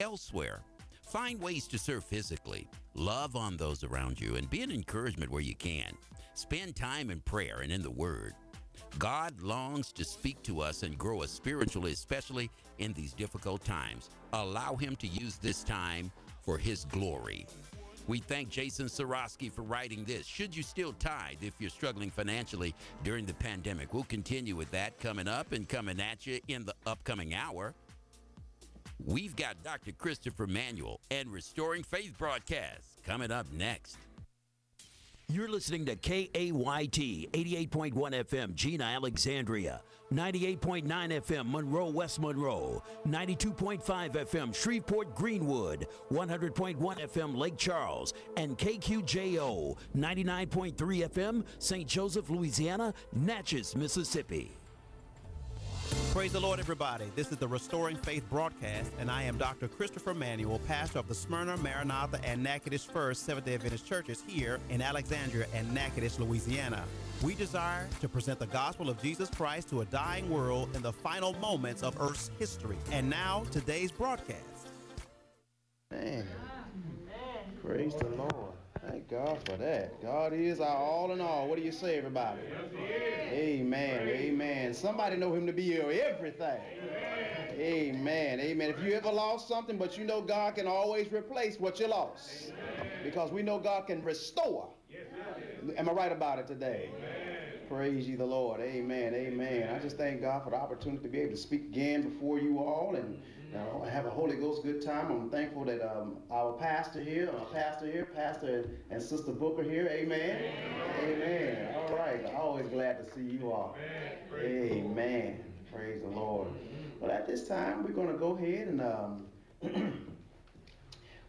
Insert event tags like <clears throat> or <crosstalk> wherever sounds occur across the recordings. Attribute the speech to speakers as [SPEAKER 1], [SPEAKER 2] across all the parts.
[SPEAKER 1] elsewhere. Find ways to serve physically. Love on those around you and be an encouragement where you can. Spend time in prayer and in the Word. God longs to speak to us and grow us spiritually, especially in these difficult times. Allow Him to use this time for His glory. We thank Jason Soroski for writing this. Should you still tithe if you're struggling financially during the pandemic? We'll continue with that coming up and coming at you in the upcoming hour. We've got Dr. Christopher Manuel and Restoring Faith broadcasts coming up next.
[SPEAKER 2] You're listening to KAYT 88.1 FM, Jena Alexandria, 98.9 FM, Monroe, West Monroe, 92.5 FM, Shreveport, Greenwood, 100.1 FM, Lake Charles, and KQJO 99.3 FM, St. Joseph, Louisiana, Natchez, Mississippi.
[SPEAKER 3] Praise the Lord, everybody. This is the Restoring Faith broadcast, and I am Dr. Christopher Manuel, pastor of the Smyrna, Maranatha, and Natchitoches First Seventh day Adventist churches here in Alexandria and Natchitoches, Louisiana. We desire to present the gospel of Jesus Christ to a dying world in the final moments of Earth's history. And now, today's broadcast.
[SPEAKER 4] Man, praise the Lord. Thank God for that. God is our all in all. What do you say, everybody? Amen. Amen. Somebody know him to be your everything. Amen. Amen. If you ever lost something, but you know God can always replace what you lost. Because we know God can restore. Am I right about it today? Praise ye the Lord. Amen. Amen. I just thank God for the opportunity to be able to speak again before you all and uh, have a Holy Ghost good time. I'm thankful that um, our pastor here, our pastor here, pastor and, and sister Booker here. Amen. Amen. Amen. All right. Glad to see you all. Amen. Praise the Lord. Well, at this time, we're going to go ahead and um, <clears throat>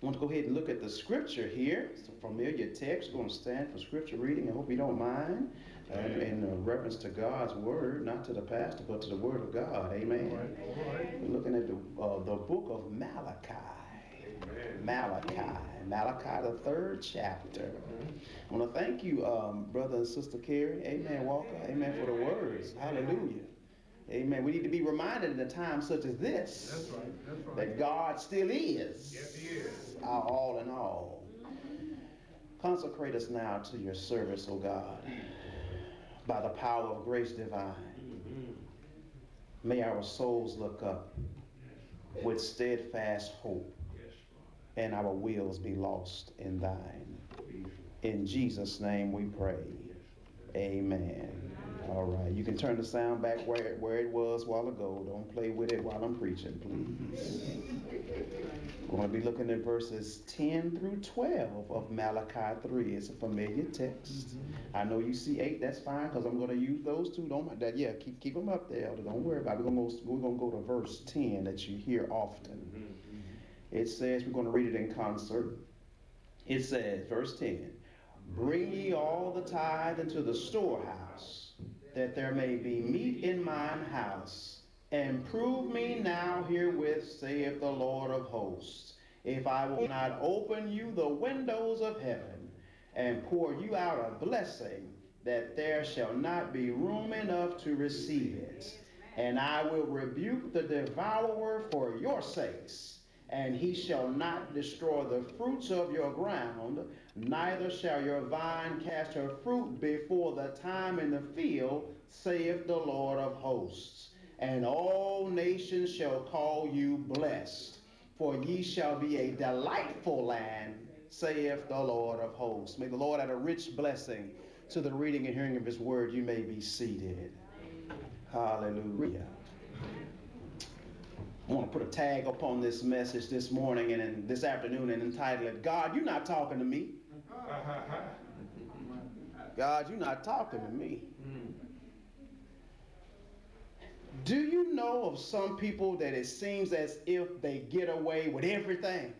[SPEAKER 4] want to go ahead and look at the scripture here. It's a familiar text. We're going to stand for scripture reading. I hope you don't mind. Uh, in uh, reference to God's word, not to the pastor, but to the word of God. Amen. We're looking at the, uh, the book of Malachi. Malachi. Malachi, the third chapter. I want to thank you, um, brother and sister Carrie. Amen, Walker. Amen, for the words. Hallelujah. Amen. We need to be reminded in a time such as this
[SPEAKER 5] That's right. That's right.
[SPEAKER 4] that God still is
[SPEAKER 5] Yes, he is.
[SPEAKER 4] our all in all. Consecrate us now to your service, O God, by the power of grace divine. May our souls look up with steadfast hope and our wills be lost in thine. In Jesus' name we pray. Amen. All right, you can turn the sound back where it, where it was while ago. Don't play with it while I'm preaching, please. We're going to be looking at verses 10 through 12 of Malachi 3. It's a familiar text. I know you see 8, that's fine, because I'm going to use those two. Don't that. Yeah, keep, keep them up there. Don't worry about it. We're going to go to verse 10 that you hear often. It says, we're going to read it in concert. It says, verse 10 Bring ye all the tithe into the storehouse, that there may be meat in mine house. And prove me now herewith, saith the Lord of hosts, if I will not open you the windows of heaven, and pour you out a blessing, that there shall not be room enough to receive it. And I will rebuke the devourer for your sakes, and he shall not destroy the fruits of your ground, neither shall your vine cast her fruit before the time in the field, saith the Lord of hosts. And all nations shall call you blessed, for ye shall be a delightful land, saith the Lord of hosts. May the Lord add a rich blessing to the reading and hearing of his word. You may be seated. Hallelujah. I want to put a tag upon this message this morning and in, this afternoon and entitle it, God, you're not talking to me. God, you're not talking to me. Do you know of some people that it seems as if they get away with everything?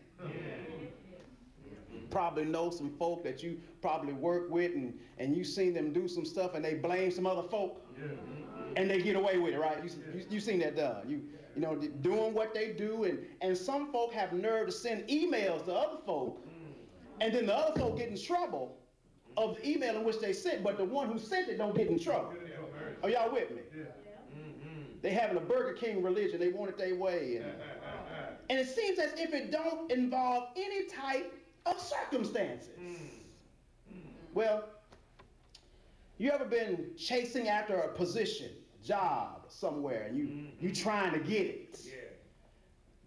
[SPEAKER 4] Probably know some folk that you probably work with and, and you seen them do some stuff and they blame some other folk and they get away with it, right? You, you, you seen that done. You, you know, doing what they do and, and some folk have nerve to send emails to other folk and then the other folk get in trouble of the email in which they sent, but the one who sent it don't get in trouble. Are y'all with me? They having a Burger King religion. They want it their way. And And it seems as if it don't involve any type of circumstances. Well, you ever been chasing after a position, a job somewhere, and you mm-hmm. you trying to get it? Yeah.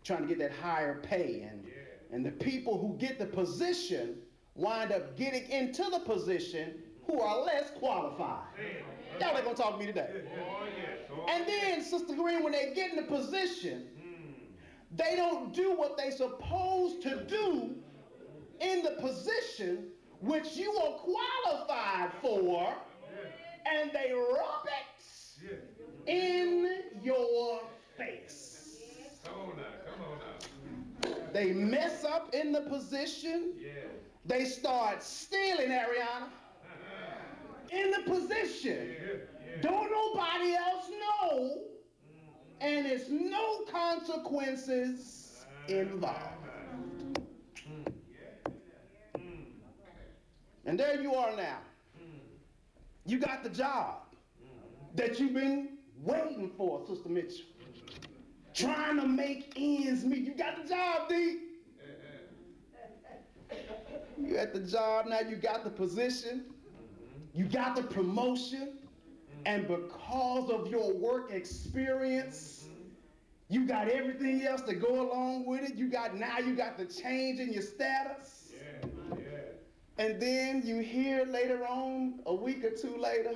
[SPEAKER 4] Trying to get that higher pay and yeah. and the people who get the position wind up getting into the position who are less qualified. Y'all ain't gonna talk to me today. Oh, yes. oh, and then, Sister Green, when they get in the position, mm. they don't do what they supposed to do in the position which you are qualified for, and they rub it in your face. Come on now, come on now. They mess up in the position. They start stealing, Ariana, in the position. Don't nobody else know, and it's no consequences uh-huh. involved. And there you are now. You got the job that you've been waiting for, Sister Mitchell. Trying to make ends meet. You got the job, D. You at the job now, you got the position, you got the promotion, and because of your work experience, you got everything else to go along with it. You got now you got the change in your status. And then you hear later on, a week or two later,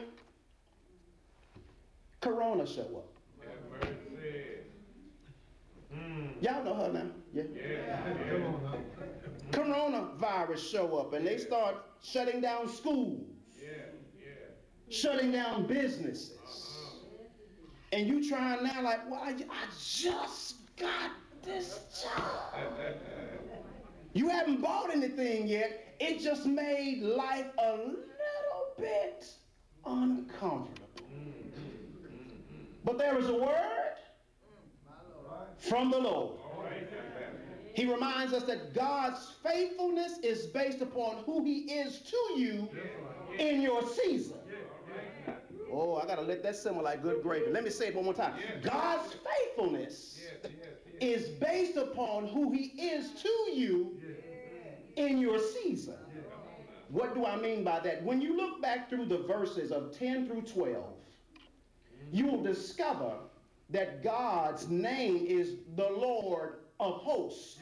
[SPEAKER 4] Corona show up. Mm. Y'all know her now. Yeah. yeah. Coronavirus show up and they start shutting down schools, yeah. Yeah. shutting down businesses. Uh-huh. And you trying now like, well, I, I just got this job. <laughs> you haven't bought anything yet it just made life a little bit uncomfortable. But there is a word from the Lord. He reminds us that God's faithfulness is based upon who he is to you in your season. Oh, I got to let that simmer like good gravy. Let me say it one more time. God's faithfulness is based upon who he is to you in your season. What do I mean by that? When you look back through the verses of 10 through 12, you will discover that God's name is the Lord of hosts.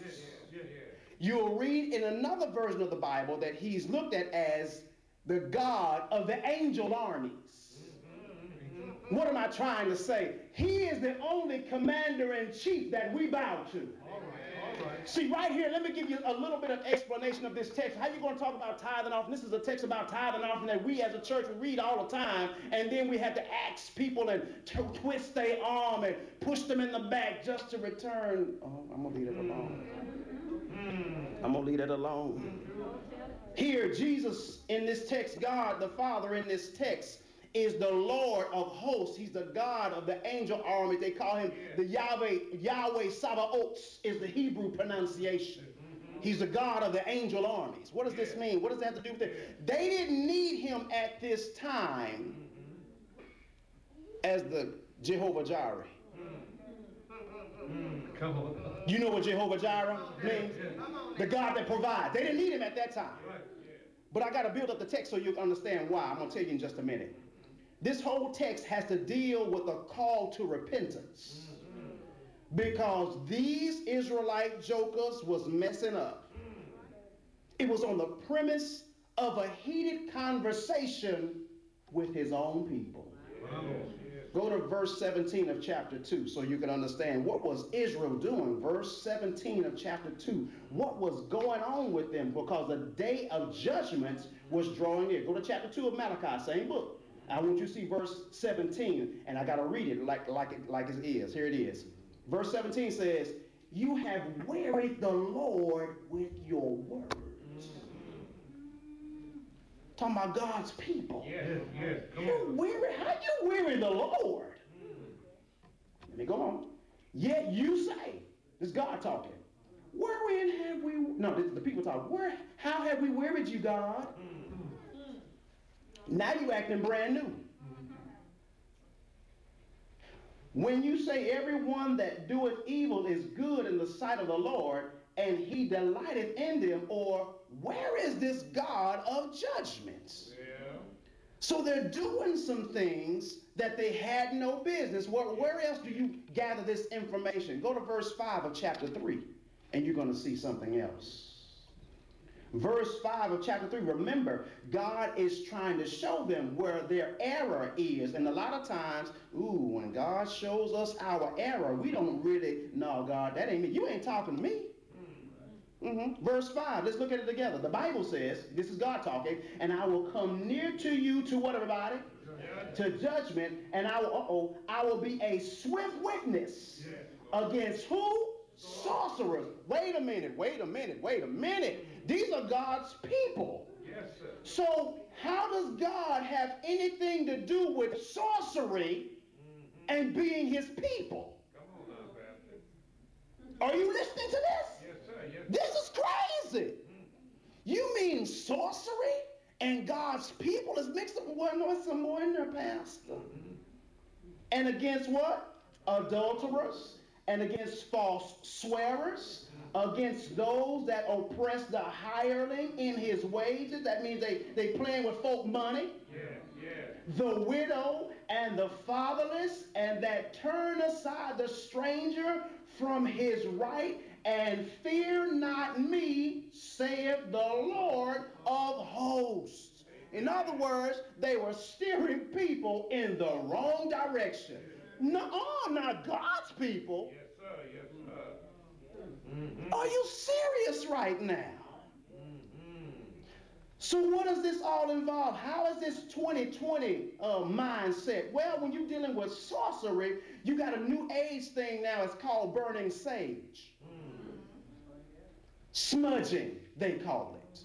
[SPEAKER 4] You'll read in another version of the Bible that he's looked at as the God of the angel armies. What am I trying to say? He is the only commander in chief that we bow to. See, right here, let me give you a little bit of explanation of this text. How you going to talk about tithing offering? This is a text about tithing offering that we as a church read all the time, and then we have to ask people and twist their arm and push them in the back just to return. Oh, I'm going to leave it alone. I'm going to leave it alone. Here, Jesus in this text, God the Father in this text, is the Lord of hosts. He's the God of the angel army. They call him the Yahweh, Yahweh Sabaoth is the Hebrew pronunciation. Mm-hmm. He's the God of the angel armies. What does this mean? What does that have to do with it? They didn't need him at this time mm-hmm. as the Jehovah Jireh. Mm-hmm. Come on. You know what Jehovah Jireh means? The God that provides. They didn't need him at that time. But I got to build up the text so you understand why. I'm going to tell you in just a minute. This whole text has to deal with a call to repentance. Because these Israelite jokers was messing up. It was on the premise of a heated conversation with his own people. Go to verse 17 of chapter 2 so you can understand what was Israel doing. Verse 17 of chapter 2. What was going on with them because the day of judgment was drawing near. Go to chapter 2 of Malachi, same book. I want you to see verse 17, and I got to read it like, like, it like it is. Here it is. Verse 17 says, You have wearied the Lord with your words. Talking about God's people. Yes, yes. Come you weary, how you weary the Lord? Let me go on. Yet you say, this God talking. Wherein have we, no, this, the people talk, where, how have we wearied you, God? Now you acting brand new. When you say everyone that doeth evil is good in the sight of the Lord, and he delighteth in them, or where is this God of judgments? Yeah. So they're doing some things that they had no business. Where, where else do you gather this information? Go to verse 5 of chapter 3, and you're going to see something else. Verse 5 of chapter 3, remember, God is trying to show them where their error is. And a lot of times, ooh, when God shows us our error, we don't really, no, God, that ain't me. You ain't talking to me. Mm-hmm. Verse 5, let's look at it together. The Bible says, this is God talking, and I will come near to you to what, everybody? To judgment, and I will, uh-oh, I will be a swift witness against who? Sorcerers. Wait a minute, wait a minute, wait a minute. These are God's people. Yes, sir. So how does God have anything to do with sorcery mm-hmm. and being his people? Come on now, are you listening to this? Yes, sir. Yes, This is crazy. Mm-hmm. You mean sorcery and God's people is mixed up? Well, no, some more in there, Pastor. Mm-hmm. And against what? Adulterers and against false swearers against those that oppress the hireling in his wages. That means they, they playing with folk money. Yeah, yeah. The widow and the fatherless, and that turn aside the stranger from his right, and fear not me, saith the Lord of hosts. In other words, they were steering people in the wrong direction. No, oh, not God's people. Yes, sir. Yes, Mm-hmm. Are you serious right now? So what does this all involve? How is this 2020 uh, mindset? Well, when you're dealing with sorcery, you got a new age thing now. It's called burning sage. Mm. Smudging, they call it.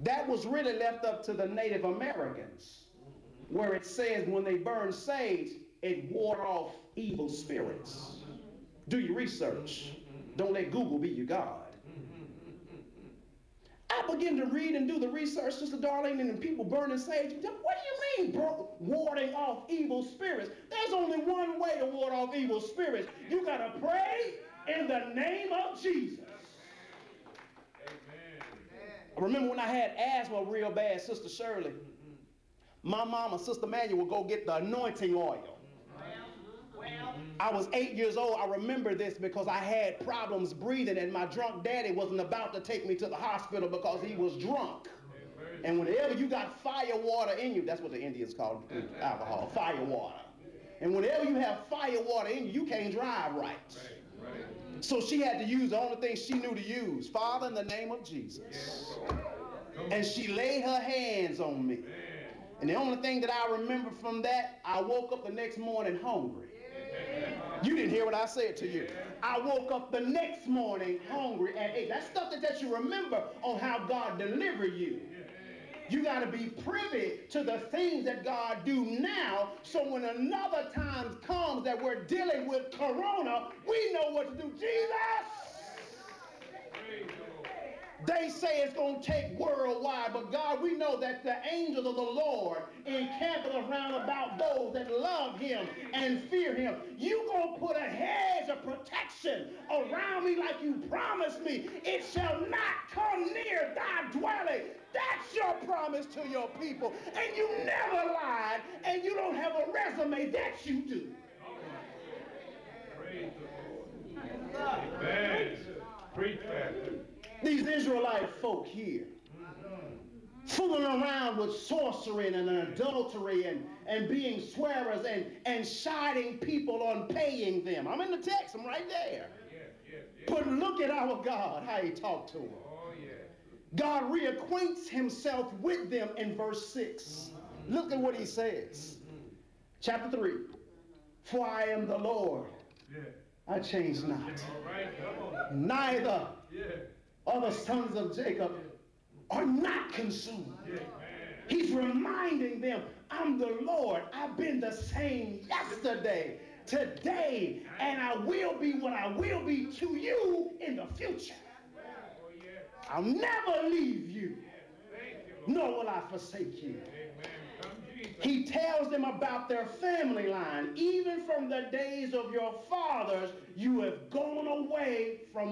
[SPEAKER 4] That was really left up to the Native Americans, where it says when they burn sage, it ward off evil spirits. Do your research. Don't let Google be your God. I begin to read and do the research, Sister Darlene, and people burning sage. What do you mean warding off evil spirits? There's only one way to ward off evil spirits. You got to pray in the name of Jesus. Amen. I remember when I had asthma real bad, Sister Shirley. My mama, Sister Manuel, would go get the anointing oil. I was eight years old. I remember this because I had problems breathing, and my drunk daddy wasn't about to take me to the hospital because he was drunk. And whenever you got fire water in you, that's what the Indians call alcohol, fire water. And whenever you have fire water in you, you can't drive right. So she had to use the only thing she knew to use Father, in the name of Jesus. And she laid her hands on me. And the only thing that I remember from that, I woke up the next morning hungry. You didn't hear what I said to you. I woke up the next morning hungry at 8. That's stuff that, that you remember on how God delivered you. You got to be privy to the things that God do now so when another time comes that we're dealing with corona, we know what to do. Jesus! They say it's going to take worldwide, but God, we know that the angels of the Lord encamp around about those that love him and fear him. You going to put a hedge of protection around me like you promised me. It shall not come near thy dwelling. That's your promise to your people. And you never lied, and you don't have a resume. That you do. Praise the Lord. Amen. Preach that. These Israelite folk here, fooling around with sorcery and adultery and, and being swearers and, and shining people on paying them. I'm in the text, I'm right there. But look at our God, how he talked to them. God reacquaints himself with them in verse 6. Look at what he says. Chapter 3. For I am the Lord. I change not. Neither all the sons of Jacob are not consumed. He's reminding them, I'm the Lord. I've been the same yesterday, today, and I will be what I will be to you in the future. I'll never leave you, nor will I forsake you. He tells them about their family line. Even from the days of your fathers, you have gone away from